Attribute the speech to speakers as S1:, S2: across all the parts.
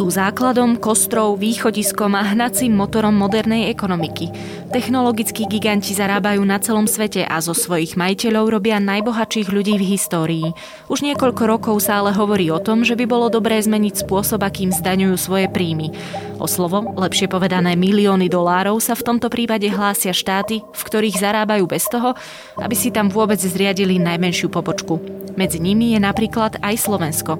S1: Sú základom, kostrou, východiskom a hnacím motorom modernej ekonomiky. Technologickí giganti zarábajú na celom svete a zo svojich majiteľov robia najbohatších ľudí v histórii. Už niekoľko rokov sa ale hovorí o tom, že by bolo dobré zmeniť spôsob, akým zdaňujú svoje príjmy. O slovo, lepšie povedané milióny dolárov, sa v tomto prípade hlásia štáty, v ktorých zarábajú bez toho, aby si tam vôbec zriadili najmenšiu pobočku. Medzi nimi je napríklad aj Slovensko.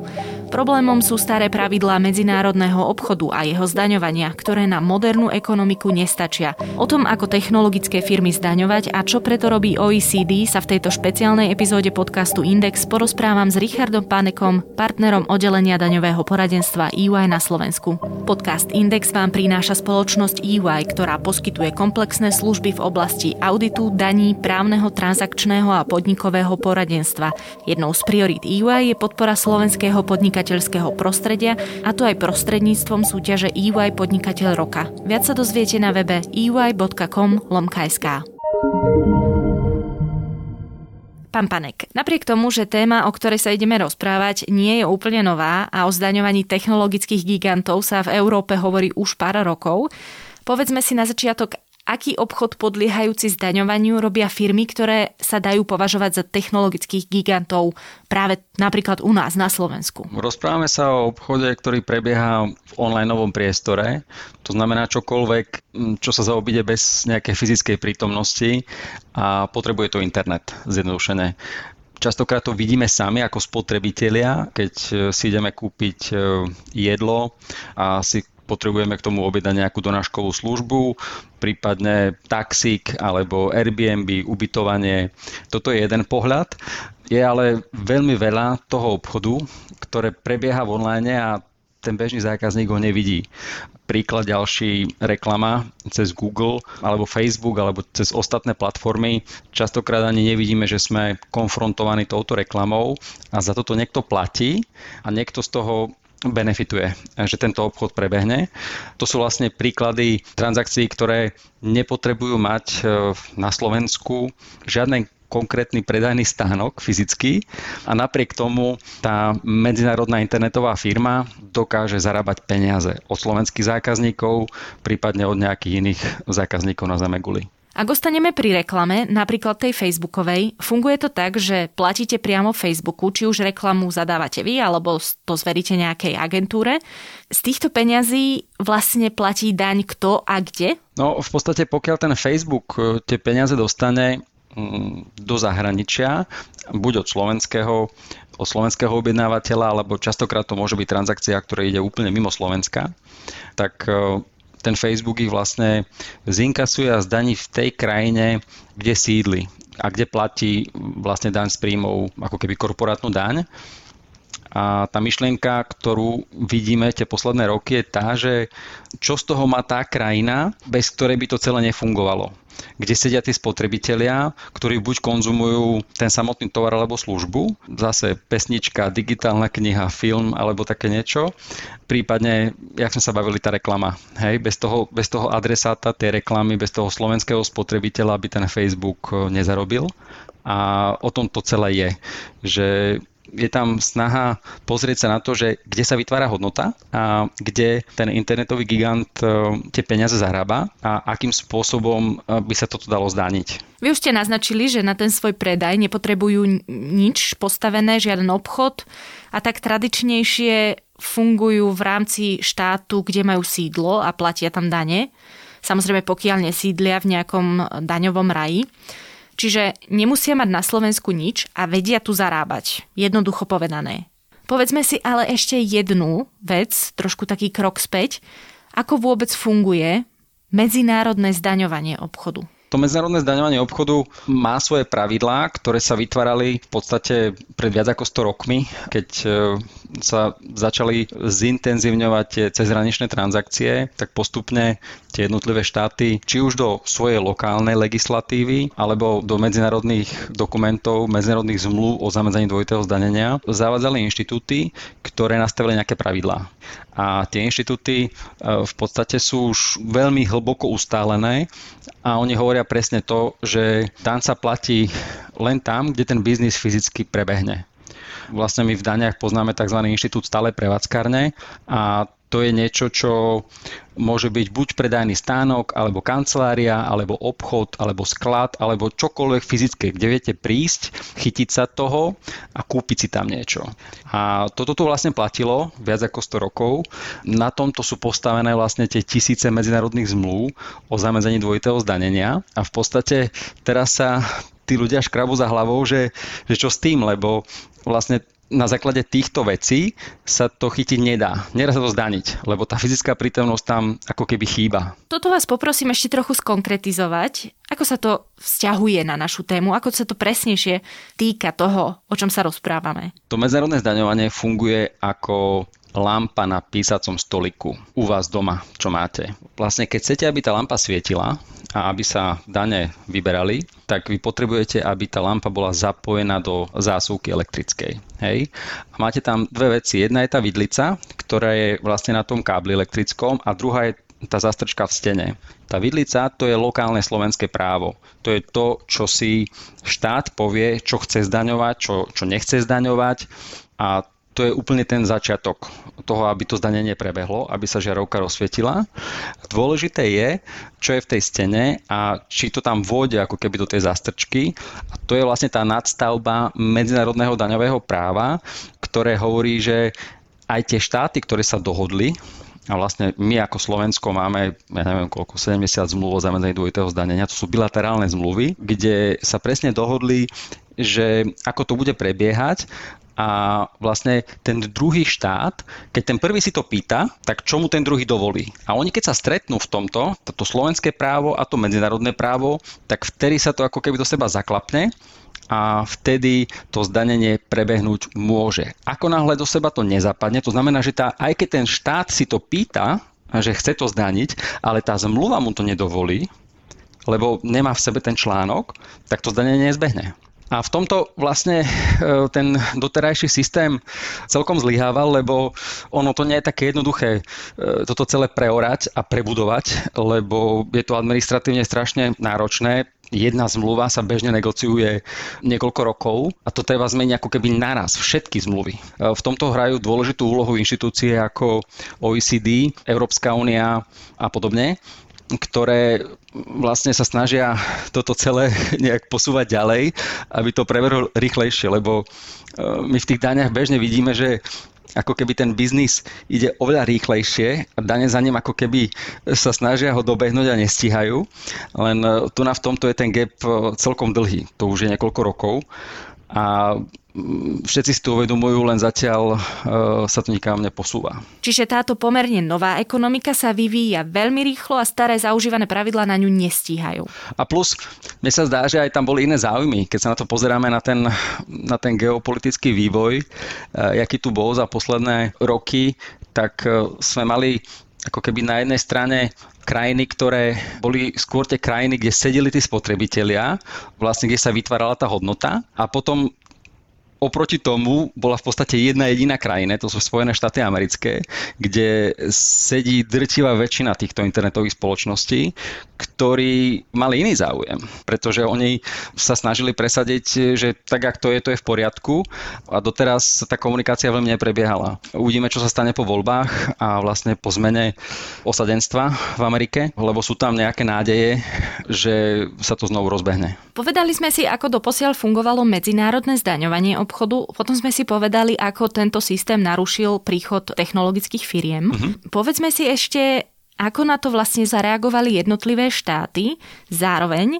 S1: Problémom sú staré pravidlá medzinárodného obchodu a jeho zdaňovania, ktoré na modernú ekonomiku nestačia. O tom, ako technologické firmy zdaňovať a čo preto robí OECD, sa v tejto špeciálnej epizóde podcastu Index porozprávam s Richardom Panekom, partnerom oddelenia daňového poradenstva EY na Slovensku. Podcast Index vám prináša spoločnosť EY, ktorá poskytuje komplexné služby v oblasti auditu, daní, právneho, transakčného a podnikového poradenstva. Jednou z priorit EY je podpora slovenského podnika podnikateľského prostredia a to aj prostredníctvom súťaže EY Podnikateľ roka. Viac sa dozviete na webe ey.com lomksk. Pán Panek, napriek tomu, že téma, o ktorej sa ideme rozprávať, nie je úplne nová a o zdaňovaní technologických gigantov sa v Európe hovorí už pár rokov, povedzme si na začiatok, aký obchod podliehajúci zdaňovaniu robia firmy, ktoré sa dajú považovať za technologických gigantov práve napríklad u nás na Slovensku?
S2: Rozprávame sa o obchode, ktorý prebieha v online priestore. To znamená čokoľvek, čo sa zaobíde bez nejakej fyzickej prítomnosti a potrebuje to internet, zjednodušené. Častokrát to vidíme sami ako spotrebitelia, keď si ideme kúpiť jedlo a si potrebujeme k tomu objednať nejakú donáškovú službu, prípadne taxík alebo Airbnb, ubytovanie. Toto je jeden pohľad. Je ale veľmi veľa toho obchodu, ktoré prebieha v online a ten bežný zákazník ho nevidí. Príklad ďalší reklama cez Google alebo Facebook alebo cez ostatné platformy. Častokrát ani nevidíme, že sme konfrontovaní touto reklamou a za toto niekto platí a niekto z toho benefituje, že tento obchod prebehne. To sú vlastne príklady transakcií, ktoré nepotrebujú mať e, na Slovensku žiadny konkrétny predajný stánok fyzický a napriek tomu tá medzinárodná internetová firma dokáže zarábať peniaze od slovenských zákazníkov, prípadne od nejakých iných zákazníkov na Zemeguli.
S1: Ak ostaneme pri reklame, napríklad tej Facebookovej, funguje to tak, že platíte priamo Facebooku, či už reklamu zadávate vy, alebo to zveríte nejakej agentúre. Z týchto peňazí vlastne platí daň kto a kde?
S2: No v podstate pokiaľ ten Facebook e, tie peniaze dostane mm, do zahraničia, buď od slovenského, od slovenského objednávateľa, alebo častokrát to môže byť transakcia, ktorá ide úplne mimo Slovenska, tak e, ten Facebook ich vlastne zinkasuje a zdaní v tej krajine, kde sídli a kde platí vlastne daň z príjmov, ako keby korporátnu daň. A tá myšlienka, ktorú vidíme tie posledné roky, je tá, že čo z toho má tá krajina, bez ktorej by to celé nefungovalo kde sedia tí spotrebitelia, ktorí buď konzumujú ten samotný tovar alebo službu, zase pesnička, digitálna kniha, film alebo také niečo, prípadne, jak sme sa bavili, tá reklama. Hej, bez toho, bez toho adresáta tej reklamy, bez toho slovenského spotrebiteľa by ten Facebook eh, nezarobil. A o tom to celé je, že je tam snaha pozrieť sa na to, že kde sa vytvára hodnota a kde ten internetový gigant e, tie peniaze zarába a akým spôsobom e, by sa toto dalo zdániť.
S1: Vy už ste naznačili, že na ten svoj predaj nepotrebujú nič postavené, žiaden obchod a tak tradičnejšie fungujú v rámci štátu, kde majú sídlo a platia tam dane. Samozrejme, pokiaľ nesídlia v nejakom daňovom raji. Čiže nemusia mať na Slovensku nič a vedia tu zarábať. Jednoducho povedané. Povedzme si ale ešte jednu vec, trošku taký krok späť. Ako vôbec funguje medzinárodné zdaňovanie obchodu?
S2: To medzinárodné zdaňovanie obchodu má svoje pravidlá, ktoré sa vytvárali v podstate pred viac ako 100 rokmi, keď sa začali zintenzívňovať tie cezhraničné transakcie, tak postupne tie jednotlivé štáty, či už do svojej lokálnej legislatívy, alebo do medzinárodných dokumentov, medzinárodných zmluv o zamedzaní dvojitého zdanenia, zavádzali inštitúty, ktoré nastavili nejaké pravidlá. A tie inštitúty e, v podstate sú už veľmi hlboko ustálené a oni hovoria presne to, že dan sa platí len tam, kde ten biznis fyzicky prebehne. Vlastne my v daniach poznáme tzv. inštitút stále prevádzkarne a to je niečo, čo môže byť buď predajný stánok, alebo kancelária, alebo obchod, alebo sklad, alebo čokoľvek fyzické, kde viete prísť, chytiť sa toho a kúpiť si tam niečo. A toto tu vlastne platilo viac ako 100 rokov. Na tomto sú postavené vlastne tie tisíce medzinárodných zmluv o zamedzení dvojitého zdanenia a v podstate teraz sa tí ľudia škrabu za hlavou, že, že čo s tým, lebo vlastne na základe týchto vecí sa to chytiť nedá. Nedá sa to zdaniť, lebo tá fyzická prítomnosť tam ako keby chýba.
S1: Toto vás poprosím ešte trochu skonkretizovať. Ako sa to vzťahuje na našu tému? Ako sa to presnejšie týka toho, o čom sa rozprávame?
S2: To medzinárodné zdaňovanie funguje ako lampa na písacom stoliku u vás doma, čo máte. Vlastne keď chcete, aby tá lampa svietila a aby sa dane vyberali, tak vy potrebujete, aby tá lampa bola zapojená do zásuvky elektrickej. Hej? A máte tam dve veci. Jedna je tá vidlica, ktorá je vlastne na tom kábli elektrickom a druhá je tá zastrčka v stene. Tá vidlica to je lokálne slovenské právo. To je to, čo si štát povie, čo chce zdaňovať, čo, čo nechce zdaňovať a to je úplne ten začiatok toho, aby to zdanenie prebehlo, aby sa žiarovka rozsvietila. Dôležité je, čo je v tej stene a či to tam vôjde ako keby do tej zastrčky. A to je vlastne tá nadstavba medzinárodného daňového práva, ktoré hovorí, že aj tie štáty, ktoré sa dohodli, a vlastne my ako Slovensko máme, ja neviem koľko, 70 zmluv o zamedzení dvojitého zdanenia, to sú bilaterálne zmluvy, kde sa presne dohodli, že ako to bude prebiehať a vlastne ten druhý štát, keď ten prvý si to pýta, tak čo mu ten druhý dovolí. A oni keď sa stretnú v tomto, toto slovenské právo a to medzinárodné právo, tak vtedy sa to ako keby do seba zaklapne a vtedy to zdanenie prebehnúť môže. Ako náhle do seba to nezapadne, to znamená, že tá, aj keď ten štát si to pýta, že chce to zdaniť, ale tá zmluva mu to nedovolí, lebo nemá v sebe ten článok, tak to zdanenie nezbehne. A v tomto vlastne e, ten doterajší systém celkom zlyhával, lebo ono to nie je také jednoduché e, toto celé preorať a prebudovať, lebo je to administratívne strašne náročné jedna zmluva sa bežne negociuje niekoľko rokov a to treba zmeniť ako keby naraz, všetky zmluvy. E, v tomto hrajú dôležitú úlohu inštitúcie ako OECD, Európska únia a podobne ktoré vlastne sa snažia toto celé nejak posúvať ďalej, aby to preveril rýchlejšie, lebo e, my v tých daniach bežne vidíme, že ako keby ten biznis ide oveľa rýchlejšie a dane za ním ako keby sa snažia ho dobehnúť a nestíhajú. Len e, tu na v tomto je ten gap e, celkom dlhý. To už je niekoľko rokov. A všetci si to uvedomujú, len zatiaľ e, sa to nikam neposúva.
S1: Čiže táto pomerne nová ekonomika sa vyvíja veľmi rýchlo a staré zaužívané pravidlá na ňu nestíhajú.
S2: A plus, mne sa zdá, že aj tam boli iné záujmy. Keď sa na to pozeráme na ten, na ten geopolitický vývoj, e, aký tu bol za posledné roky, tak e, sme mali ako keby na jednej strane krajiny, ktoré boli skôr tie krajiny, kde sedeli tí spotrebitelia, vlastne kde sa vytvárala tá hodnota a potom oproti tomu bola v podstate jedna jediná krajina, to sú Spojené štáty americké, kde sedí drtivá väčšina týchto internetových spoločností, ktorí mali iný záujem, pretože oni sa snažili presadiť, že tak, ak to je, to je v poriadku a doteraz tá komunikácia veľmi neprebiehala. Uvidíme, čo sa stane po voľbách a vlastne po zmene osadenstva v Amerike, lebo sú tam nejaké nádeje, že sa to znovu rozbehne.
S1: Povedali sme si, ako doposiaľ fungovalo medzinárodné zdaňovanie obchodu, potom sme si povedali, ako tento systém narušil príchod technologických firiem. Uh-huh. Povedzme si ešte, ako na to vlastne zareagovali jednotlivé štáty. Zároveň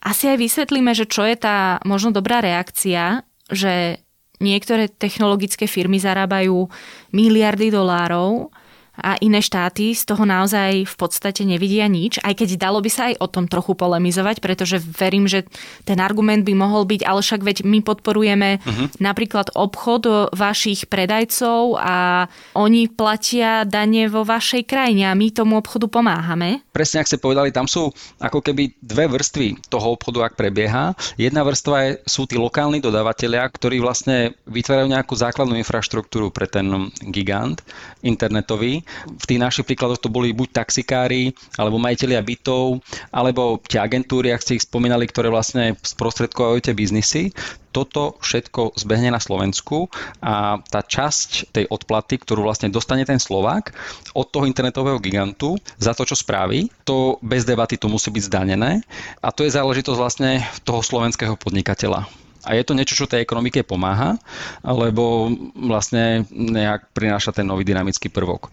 S1: asi aj vysvetlíme, že čo je tá možno dobrá reakcia, že niektoré technologické firmy zarábajú miliardy dolárov a iné štáty z toho naozaj v podstate nevidia nič, aj keď dalo by sa aj o tom trochu polemizovať, pretože verím, že ten argument by mohol byť, ale však veď my podporujeme uh-huh. napríklad obchod vašich predajcov a oni platia dane vo vašej krajine a my tomu obchodu pomáhame.
S2: Presne, ak ste povedali, tam sú ako keby dve vrstvy toho obchodu, ak prebieha. Jedna vrstva je, sú tí lokálni dodávateľia, ktorí vlastne vytvárajú nejakú základnú infraštruktúru pre ten gigant internetový V tých našich príkladoch to boli buď taxikári, alebo majiteľia bytov, alebo tie agentúry, ak ste ich spomínali, ktoré vlastne sprostredkovajú tie biznisy toto všetko zbehne na Slovensku a tá časť tej odplaty, ktorú vlastne dostane ten Slovák od toho internetového gigantu za to, čo spraví, to bez debaty to musí byť zdanené a to je záležitosť vlastne toho slovenského podnikateľa. A je to niečo, čo tej ekonomike pomáha, lebo vlastne nejak prináša ten nový dynamický prvok.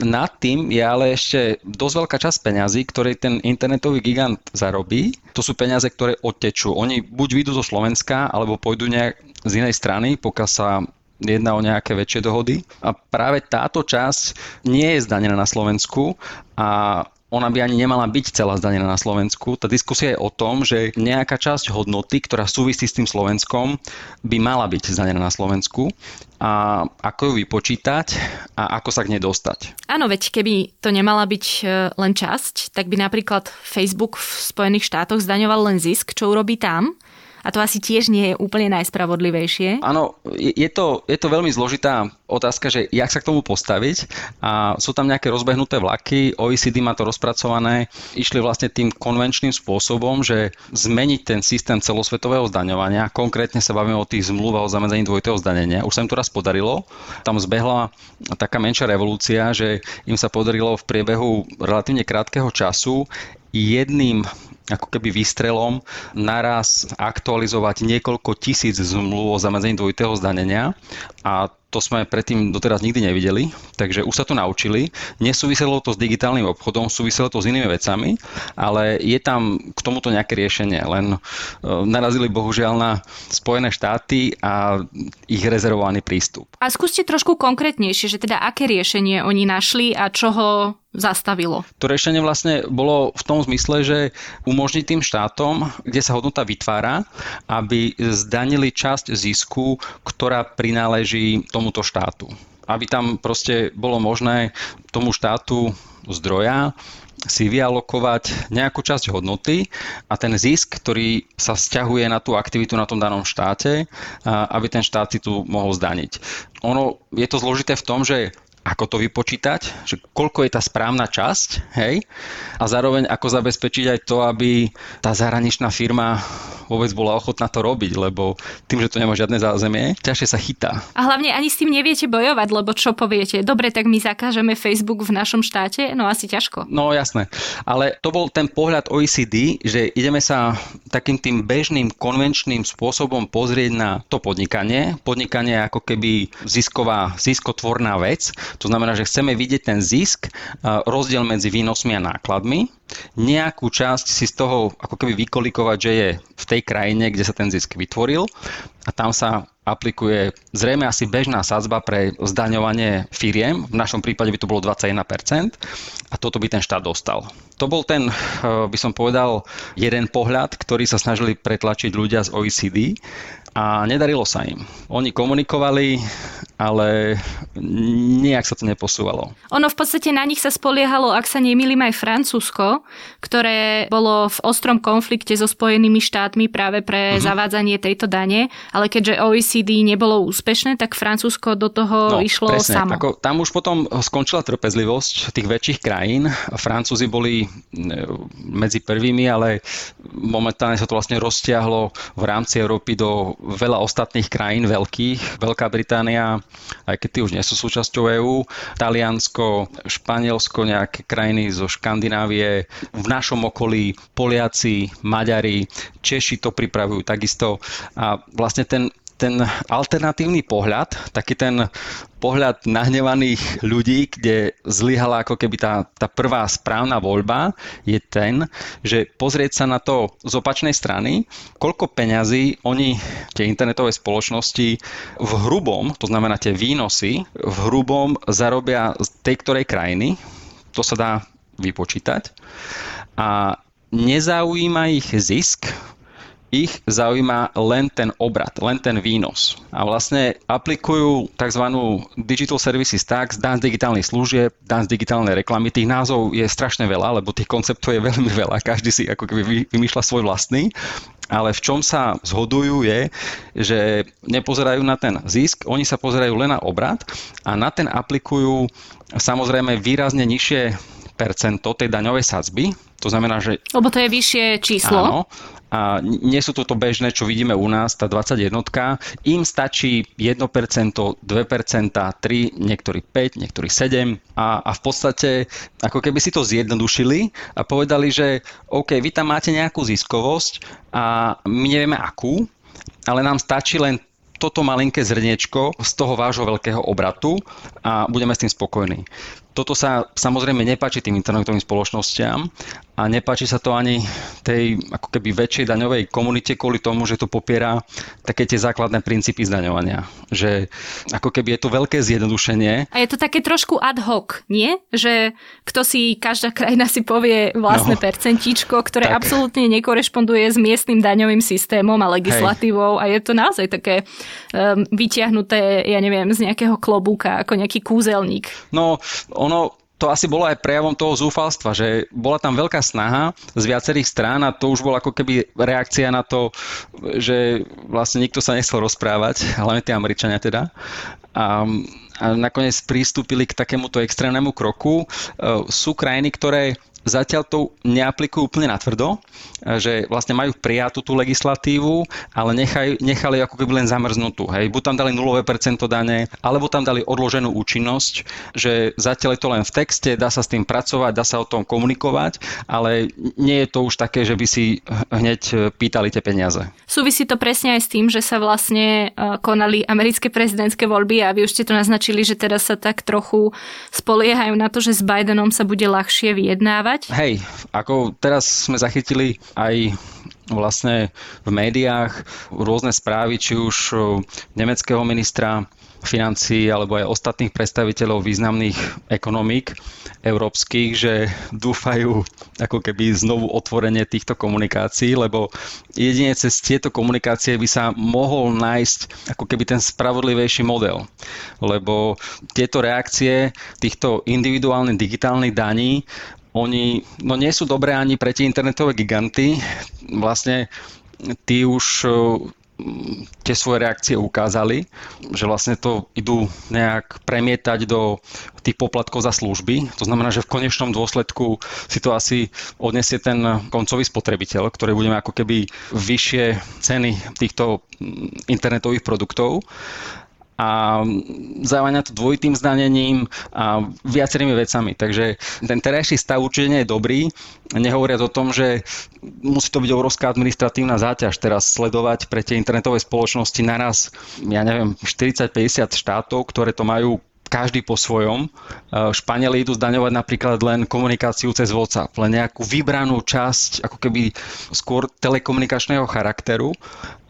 S2: Nad tým je ale ešte dosť veľká časť peňazí, ktoré ten internetový gigant zarobí. To sú peniaze, ktoré odtečú. Oni buď vyjdú zo Slovenska, alebo pôjdu nejak z inej strany, pokiaľ sa jedná o nejaké väčšie dohody. A práve táto časť nie je zdanená na Slovensku a ona by ani nemala byť celá zdanená na Slovensku. Tá diskusia je o tom, že nejaká časť hodnoty, ktorá súvisí s tým Slovenskom, by mala byť zdanená na Slovensku a ako ju vypočítať a ako sa k nej dostať.
S1: Áno, veď keby to nemala byť e, len časť, tak by napríklad Facebook v Spojených štátoch zdaňoval len zisk, čo urobí tam a to asi tiež nie je úplne najspravodlivejšie.
S2: Áno, je to, je to veľmi zložitá otázka, že jak sa k tomu postaviť. A sú tam nejaké rozbehnuté vlaky, OECD má to rozpracované, išli vlastne tým konvenčným spôsobom, že zmeniť ten systém celosvetového zdaňovania, konkrétne sa bavíme o tých zmluvách o zamedzení dvojitého zdanenia, už sa im to raz podarilo, tam zbehla taká menšia revolúcia, že im sa podarilo v priebehu relatívne krátkeho času jedným ako keby výstrelom naraz aktualizovať niekoľko tisíc zmluv o zamedzení dvojitého zdanenia a to sme predtým doteraz nikdy nevideli, takže už sa to naučili. Nesúviselo to s digitálnym obchodom, súviselo to s inými vecami, ale je tam k tomuto nejaké riešenie, len e, narazili bohužiaľ na Spojené štáty a ich rezervovaný prístup.
S1: A skúste trošku konkrétnejšie, že teda aké riešenie oni našli a čo ho zastavilo?
S2: To riešenie vlastne bolo v tom zmysle, že umožniť tým štátom, kde sa hodnota vytvára, aby zdanili časť zisku, ktorá prináleží tomuto štátu. Aby tam proste bolo možné tomu štátu zdroja si vyalokovať nejakú časť hodnoty a ten zisk, ktorý sa vzťahuje na tú aktivitu na tom danom štáte, aby ten štát si tu mohol zdaniť. Ono je to zložité v tom, že ako to vypočítať, že koľko je tá správna časť, hej, a zároveň ako zabezpečiť aj to, aby tá zahraničná firma vôbec bola ochotná to robiť, lebo tým, že to nemá žiadne zázemie, ťažšie sa chytá.
S1: A hlavne ani s tým neviete bojovať, lebo čo poviete? Dobre, tak my zakážeme Facebook v našom štáte? No asi ťažko.
S2: No jasné. Ale to bol ten pohľad OECD, že ideme sa takým tým bežným konvenčným spôsobom pozrieť na to podnikanie. Podnikanie ako keby zisková, ziskotvorná vec. To znamená, že chceme vidieť ten zisk, rozdiel medzi výnosmi a nákladmi, nejakú časť si z toho ako keby vykolikovať, že je v tej krajine, kde sa ten zisk vytvoril a tam sa aplikuje zrejme asi bežná sadzba pre zdaňovanie firiem, v našom prípade by to bolo 21% a toto by ten štát dostal. To bol ten, eh, by som povedal, jeden pohľad, ktorý sa snažili pretlačiť ľudia z OECD a nedarilo sa im. Oni komunikovali, ale nejak sa to neposúvalo.
S1: Ono v podstate na nich sa spoliehalo, ak sa nemýlim aj Francúzsko, ktoré bolo v ostrom konflikte so Spojenými štátmi práve pre uh-huh. zavádzanie tejto dane, ale keďže OECD nebolo úspešné, tak Francúzsko do toho no, išlo presne. samo.
S2: Ako, tam už potom skončila trpezlivosť tých väčších krajín. Francúzi boli medzi prvými, ale momentálne sa to vlastne roztiahlo v rámci Európy do veľa ostatných krajín veľkých. Veľká Británia, aj keď tí už nie sú súčasťou EÚ, Taliansko, Španielsko, nejaké krajiny zo Škandinávie, v našom okolí Poliaci, Maďari, Češi to pripravujú takisto. A vlastne ten ten alternatívny pohľad, taký ten pohľad nahnevaných ľudí, kde zlyhala ako keby tá, tá prvá správna voľba, je ten, že pozrieť sa na to z opačnej strany, koľko peňazí oni, tie internetové spoločnosti, v hrubom, to znamená tie výnosy, v hrubom zarobia z tej ktorej krajiny, to sa dá vypočítať. A nezaujíma ich zisk, ich zaujíma len ten obrad, len ten výnos. A vlastne aplikujú tzv. Digital Services Tax, dan z digitálnych služieb, dan z digitálnej reklamy. Tých názov je strašne veľa, lebo tých konceptov je veľmi veľa. Každý si ako keby vymýšľa svoj vlastný ale v čom sa zhodujú je, že nepozerajú na ten zisk, oni sa pozerajú len na obrad a na ten aplikujú samozrejme výrazne nižšie percento tej daňovej sadzby. To znamená, že...
S1: Lebo to je vyššie číslo.
S2: Áno, a nie sú toto bežné, čo vidíme u nás, tá 21. Im stačí 1%, 2%, 3%, niektorí 5, niektorí 7 a, a v podstate ako keby si to zjednodušili a povedali, že OK, vy tam máte nejakú ziskovosť a my nevieme akú, ale nám stačí len toto malinké zrniečko z toho vášho veľkého obratu a budeme s tým spokojní. Toto sa samozrejme nepáči tým internetovým spoločnosťam a nepáči sa to ani tej ako keby väčšej daňovej komunite kvôli tomu, že to popiera také tie základné princípy zdaňovania. Že ako keby je to veľké zjednodušenie.
S1: A je to také trošku ad hoc, nie? Že kto si, každá krajina si povie vlastné no, percentíčko, ktoré tak. absolútne nekorešponduje s miestnym daňovým systémom a legislatívou Hej. a je to naozaj také um, vyťahnuté, ja neviem, z nejakého klobúka, ako nejaký kúzelník.
S2: No, ono to asi bolo aj prejavom toho zúfalstva, že bola tam veľká snaha z viacerých strán a to už bolo ako keby reakcia na to, že vlastne nikto sa nechcel rozprávať, hlavne tie Američania teda. A, a nakoniec pristúpili k takémuto extrémnemu kroku. E, sú krajiny, ktoré zatiaľ to neaplikujú úplne natvrdo, že vlastne majú prijatú tú legislatívu, ale nechaj, nechali ako keby len zamrznutú. Hej. Buď tam dali nulové percento dane, alebo tam dali odloženú účinnosť, že zatiaľ je to len v texte, dá sa s tým pracovať, dá sa o tom komunikovať, ale nie je to už také, že by si hneď pýtali tie peniaze.
S1: Súvisí to presne aj s tým, že sa vlastne e, konali americké prezidentské voľby a vy už ste to naznačili, že teraz sa tak trochu spoliehajú na to, že s Bidenom sa bude ľahšie vyjednávať povedať?
S2: Hej, ako teraz sme zachytili aj vlastne v médiách rôzne správy, či už nemeckého ministra financií alebo aj ostatných predstaviteľov významných ekonomík európskych, že dúfajú ako keby znovu otvorenie týchto komunikácií, lebo jedine cez tieto komunikácie by sa mohol nájsť ako keby ten spravodlivejší model. Lebo tieto reakcie týchto individuálnych digitálnych daní oni no nie sú dobré ani pre tie internetové giganty. Vlastne tí už tie svoje reakcie ukázali, že vlastne to idú nejak premietať do tých poplatkov za služby. To znamená, že v konečnom dôsledku si to asi odnesie ten koncový spotrebiteľ, ktorý budeme ako keby vyššie ceny týchto internetových produktov a zaváňa to dvojitým zdanením a viacerými vecami. Takže ten terajší stav určite nie je dobrý, nehovoriac o tom, že musí to byť obrovská administratívna záťaž teraz sledovať pre tie internetové spoločnosti naraz, ja neviem, 40-50 štátov, ktoré to majú každý po svojom. Španieli idú zdaňovať napríklad len komunikáciu cez WhatsApp, len nejakú vybranú časť, ako keby skôr telekomunikačného charakteru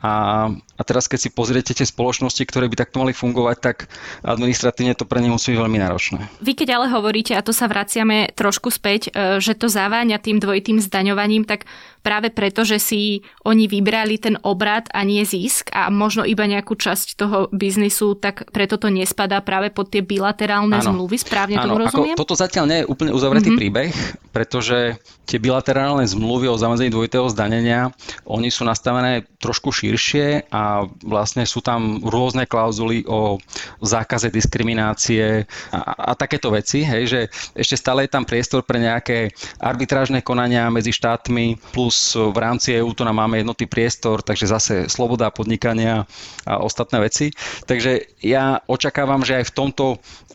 S2: a, a teraz, keď si pozriete tie spoločnosti, ktoré by takto mali fungovať, tak administratívne to pre ne musí byť veľmi náročné.
S1: Vy keď ale hovoríte, a to sa vraciame trošku späť, e, že to zaváňa tým dvojitým zdaňovaním, tak práve preto, že si oni vybrali ten obrad a nie zisk a možno iba nejakú časť toho biznisu, tak preto to nespadá práve pod tie bilaterálne ano. zmluvy. Správne ano, tomu rozumiem?
S2: Ako, toto zatiaľ nie je úplne uzavretý mm-hmm. príbeh, pretože tie bilaterálne zmluvy o zamedzení dvojitého zdanenia, oni sú nastavené trošku širšie a vlastne sú tam rôzne klauzuly o zákaze diskriminácie a, a takéto veci, hej, že ešte stále je tam priestor pre nejaké arbitrážne konania medzi štátmi, plus v rámci EU nám máme jednotný priestor, takže zase sloboda podnikania a ostatné veci. Takže ja očakávam, že aj v tomto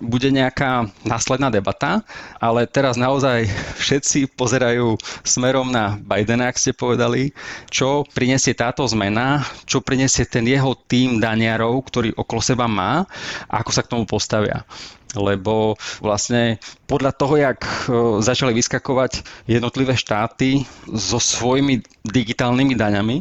S2: bude nejaká následná debata, ale teraz naozaj všetci pozerajú smerom na Bidena, ak ste povedali, čo prinesie táto zmena, čo prinesie ten jeho tým daniarov, ktorý okolo seba má a ako sa k tomu postavia lebo vlastne podľa toho, jak e, začali vyskakovať jednotlivé štáty so svojimi digitálnymi daňami,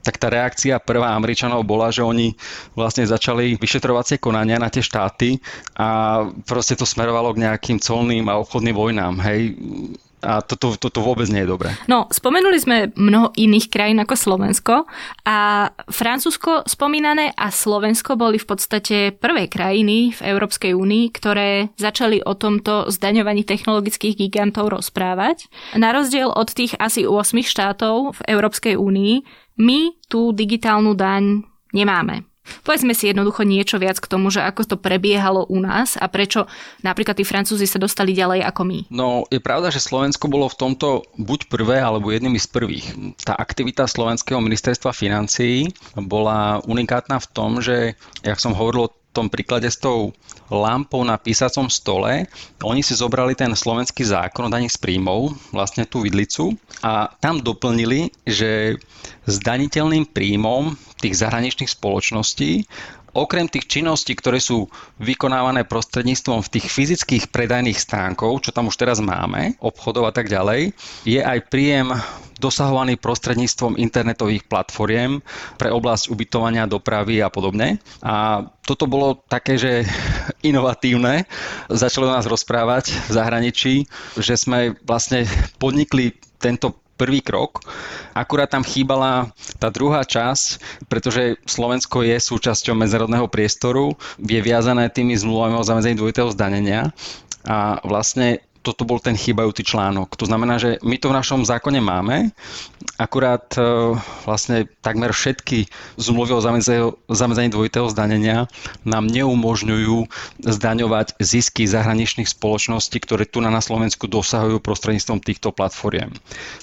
S2: tak tá reakcia prvá Američanov bola, že oni vlastne začali vyšetrovacie konania na tie štáty a proste to smerovalo k nejakým colným a obchodným vojnám. Hej a toto, toto vôbec nie je dobré.
S1: No, spomenuli sme mnoho iných krajín ako Slovensko a Francúzsko spomínané a Slovensko boli v podstate prvé krajiny v Európskej únii, ktoré začali o tomto zdaňovaní technologických gigantov rozprávať. Na rozdiel od tých asi 8 štátov v Európskej únii, my tú digitálnu daň nemáme. Povedzme si jednoducho niečo viac k tomu, že ako to prebiehalo u nás a prečo napríklad tí Francúzi sa dostali ďalej ako my.
S2: No, je pravda, že Slovensko bolo v tomto buď prvé, alebo jednými z prvých. Tá aktivita Slovenského ministerstva financií bola unikátna v tom, že, jak som hovoril tom príklade s tou lampou na písacom stole, oni si zobrali ten slovenský zákon o daní z príjmov, vlastne tú vidlicu, a tam doplnili, že zdaniteľným príjmom tých zahraničných spoločností okrem tých činností, ktoré sú vykonávané prostredníctvom v tých fyzických predajných stránkov, čo tam už teraz máme, obchodov a tak ďalej, je aj príjem dosahovaný prostredníctvom internetových platformiem pre oblasť ubytovania, dopravy a podobne. A toto bolo také, že inovatívne. Začalo nás rozprávať v zahraničí, že sme vlastne podnikli tento prvý krok. Akurát tam chýbala tá druhá časť, pretože Slovensko je súčasťou medzinárodného priestoru, je viazané tými zmluvami o zamedzení dvojitého zdanenia a vlastne toto bol ten chýbajúci článok. To znamená, že my to v našom zákone máme, akurát e, vlastne takmer všetky zmluvy o zamedzení dvojitého zdanenia nám neumožňujú zdaňovať zisky zahraničných spoločností, ktoré tu na Slovensku dosahujú prostredníctvom týchto platformiem.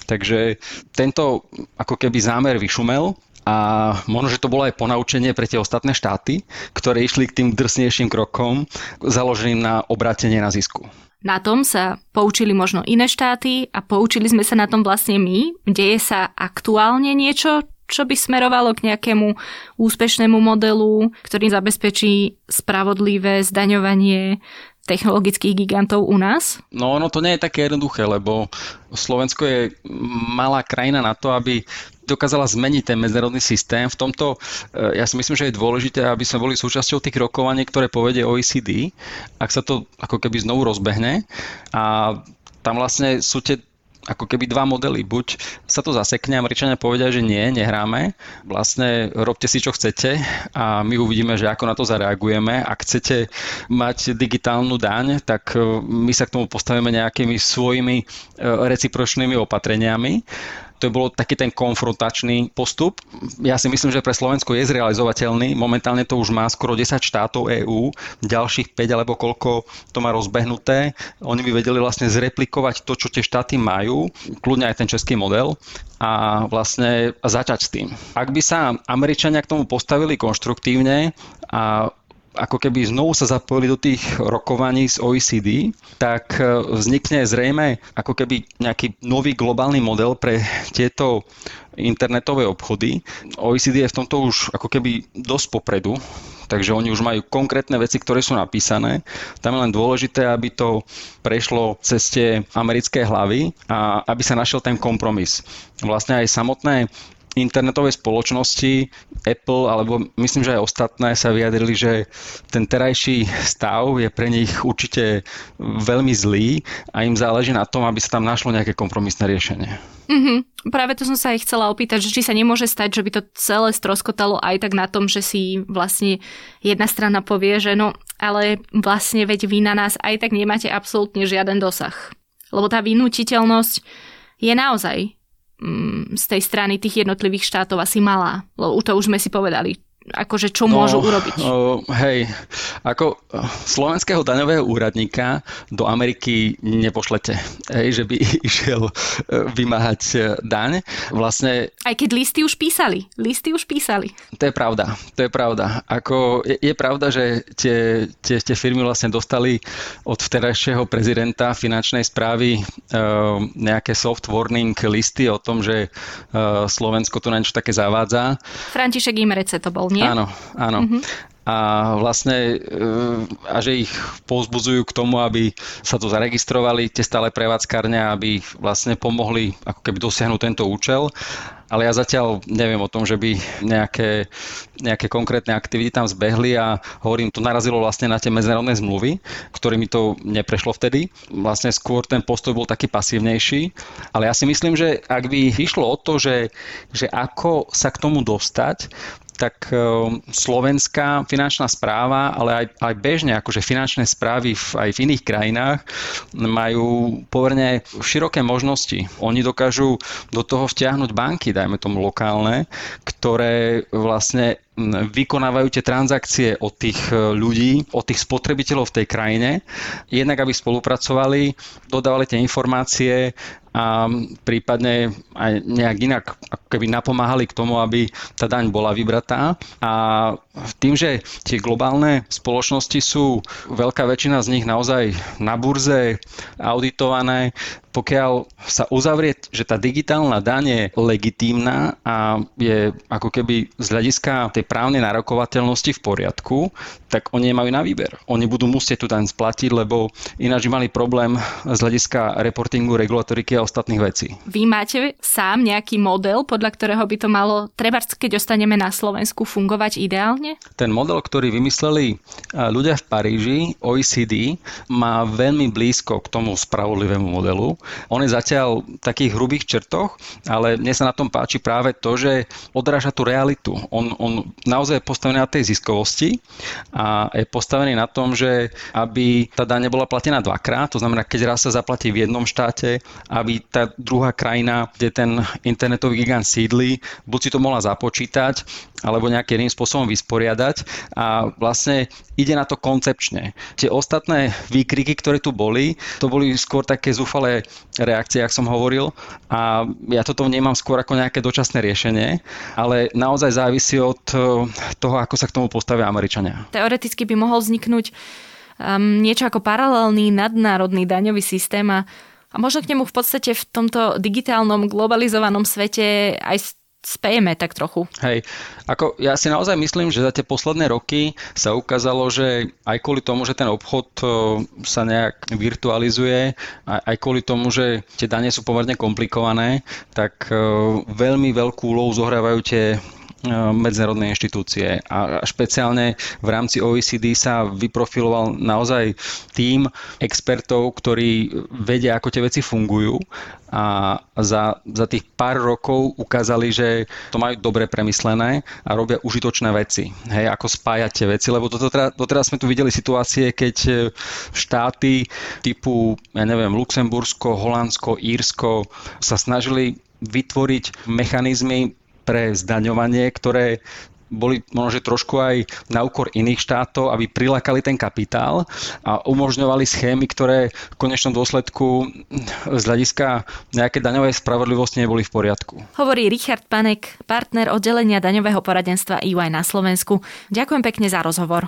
S2: Takže tento ako keby zámer vyšumel, a možno, že to bolo aj ponaučenie pre tie ostatné štáty, ktoré išli k tým drsnejším krokom založeným na obratenie na zisku.
S1: Na tom sa poučili možno iné štáty a poučili sme sa na tom vlastne my. Deje sa aktuálne niečo, čo by smerovalo k nejakému úspešnému modelu, ktorý zabezpečí spravodlivé zdaňovanie technologických gigantov u nás?
S2: No ono to nie je také jednoduché, lebo Slovensko je malá krajina na to, aby dokázala zmeniť ten medzinárodný systém. V tomto e, ja si myslím, že je dôležité, aby sme boli súčasťou tých rokovaní, ktoré povedie OECD, ak sa to ako keby znovu rozbehne. A tam vlastne sú tie ako keby dva modely. Buď sa to zasekne, Američania povedia, že nie, nehráme, vlastne robte si, čo chcete a my uvidíme, že ako na to zareagujeme. Ak chcete mať digitálnu daň, tak e, my sa k tomu postavíme nejakými svojimi e, recipročnými opatreniami to bolo taký ten konfrontačný postup. Ja si myslím, že pre Slovensko je zrealizovateľný. Momentálne to už má skoro 10 štátov EÚ, ďalších 5 alebo koľko to má rozbehnuté. Oni by vedeli vlastne zreplikovať to, čo tie štáty majú, kľudne aj ten český model a vlastne začať s tým. Ak by sa Američania k tomu postavili konštruktívne a ako keby znovu sa zapojili do tých rokovaní z OECD, tak e, vznikne zrejme ako keby nejaký nový globálny model pre tieto internetové obchody. OECD je v tomto už ako keby dosť popredu, takže oni už majú konkrétne veci, ktoré sú napísané. Tam je len dôležité, aby to prešlo cez tie americké hlavy a aby sa našiel ten kompromis. Vlastne aj samotné internetové spoločnosti, Apple alebo myslím, že aj ostatné sa vyjadrili, že ten terajší stav je pre nich určite veľmi zlý a im záleží na tom, aby sa tam našlo nejaké kompromisné riešenie.
S1: Mm-hmm. Práve to som sa aj chcela opýtať, že či sa nemôže stať, že by to celé stroskotalo aj tak na tom, že si vlastne jedna strana povie, že no, ale vlastne veď vy na nás aj tak nemáte absolútne žiaden dosah. Lebo tá vynútiteľnosť je naozaj Z tej strany tých jednotlivých štátov asi malá. Lebo to už sme si povedali, akože čo no, môžu urobiť?
S2: Uh, hej, ako slovenského daňového úradníka do Ameriky nepošlete, hej, že by išiel e, vymáhať e, daň. Vlastne...
S1: Aj keď listy už písali, listy už písali.
S2: To je pravda, to je pravda. Ako, je, je pravda, že tie, tie, tie firmy vlastne dostali od vterajšieho prezidenta finančnej správy uh, nejaké soft warning listy o tom, že uh, Slovensko tu na niečo také zavádza.
S1: František Imrece to bol nie?
S2: Áno, áno. Mm-hmm. A vlastne, e, a že ich povzbudzujú k tomu, aby sa to zaregistrovali, tie stále prevádzkarne, aby vlastne pomohli ako keby dosiahnuť tento účel. ale ja zatiaľ neviem o tom, že by nejaké, nejaké konkrétne aktivity tam zbehli a hovorím, to narazilo vlastne na tie medzinárodné zmluvy, ktorými to neprešlo vtedy. Vlastne skôr ten postoj bol taký pasívnejší, ale ja si myslím, že ak by išlo o to, že, že ako sa k tomu dostať, tak ehm, slovenská finančná správa, ale aj, aj bežne akože finančné správy v, aj v iných krajinách majú pomerne široké možnosti. Oni dokážu do toho vtiahnuť banky, dajme tomu lokálne, ktoré vlastne vykonávajú tie transakcie od tých e, ľudí, od tých spotrebiteľov v tej krajine, jednak aby spolupracovali, dodávali tie informácie a prípadne aj nejak inak ako keby napomáhali k tomu, aby tá daň bola vybratá. A tým, že tie globálne spoločnosti sú, veľká väčšina z nich naozaj na burze, auditované, pokiaľ sa uzavrie, že tá digitálna daň je legitímna a je ako keby z hľadiska tej právnej nárokovateľnosti v poriadku, tak oni nemajú na výber. Oni budú musieť tú daň splatiť, lebo ináč mali problém z hľadiska reportingu, regulatoriky ostatných vecí.
S1: Vy máte sám nejaký model, podľa ktorého by to malo, treba keď ostaneme na Slovensku, fungovať ideálne?
S2: Ten model, ktorý vymysleli ľudia v Paríži, OECD, má veľmi blízko k tomu spravodlivému modelu. On je zatiaľ v takých hrubých črtoch, ale mne sa na tom páči práve to, že odráža tú realitu. On, on naozaj je postavený na tej ziskovosti a je postavený na tom, že aby tá daň nebola platená dvakrát, to znamená, keď raz sa zaplatí v jednom štáte, aby tá druhá krajina, kde ten internetový gigant sídli, buď si to mohla započítať, alebo nejakým spôsobom vysporiadať a vlastne ide na to koncepčne. Tie ostatné výkriky, ktoré tu boli, to boli skôr také zúfalé reakcie, ak som hovoril a ja toto vnímam skôr ako nejaké dočasné riešenie, ale naozaj závisí od eh, toho, ako sa k tomu postavia Američania.
S1: Teoreticky by mohol vzniknúť um, niečo ako paralelný nadnárodný daňový systém a a možno k nemu v podstate v tomto digitálnom globalizovanom svete aj spejeme tak trochu.
S2: Hej, ako ja si naozaj myslím, že za tie posledné roky sa ukázalo, že aj kvôli tomu, že ten obchod sa nejak virtualizuje, aj kvôli tomu, že tie dane sú pomerne komplikované, tak veľmi veľkú úlohu zohrávajú tie medzinárodné inštitúcie. A špeciálne v rámci OECD sa vyprofiloval naozaj tým expertov, ktorí vedia, ako tie veci fungujú. A za, za tých pár rokov ukázali, že to majú dobre premyslené a robia užitočné veci. Hej, ako spájať tie veci, lebo toto teda, doteraz sme tu videli situácie, keď e, štáty typu, ja neviem, Luxembursko, Holandsko, Írsko sa snažili vytvoriť mechanizmy pre zdaňovanie, ktoré boli možno, trošku aj na úkor iných štátov, aby prilákali ten kapitál a umožňovali schémy, ktoré v konečnom dôsledku z hľadiska nejaké daňovej spravodlivosti neboli v poriadku.
S1: Hovorí Richard Panek, partner oddelenia daňového poradenstva EY na Slovensku. Ďakujem pekne za rozhovor.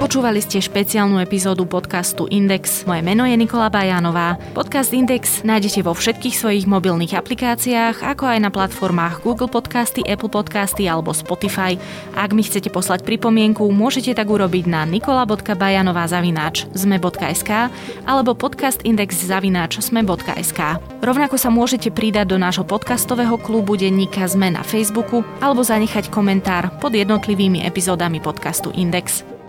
S1: Počúvali ste špeciálnu epizódu podcastu Index. Moje meno je Nikola Bajanová. Podcast Index nájdete vo všetkých svojich mobilných aplikáciách, ako aj na platformách Google Podcasty, Apple Podcasty alebo Spotify. Ak mi chcete poslať pripomienku, môžete tak urobiť na nikola.bajanová.zme.sk alebo podcastindex.zme.sk. Rovnako sa môžete pridať do nášho podcastového klubu denníka Zme na Facebooku alebo zanechať komentár pod jednotlivými epizódami podcastu Index.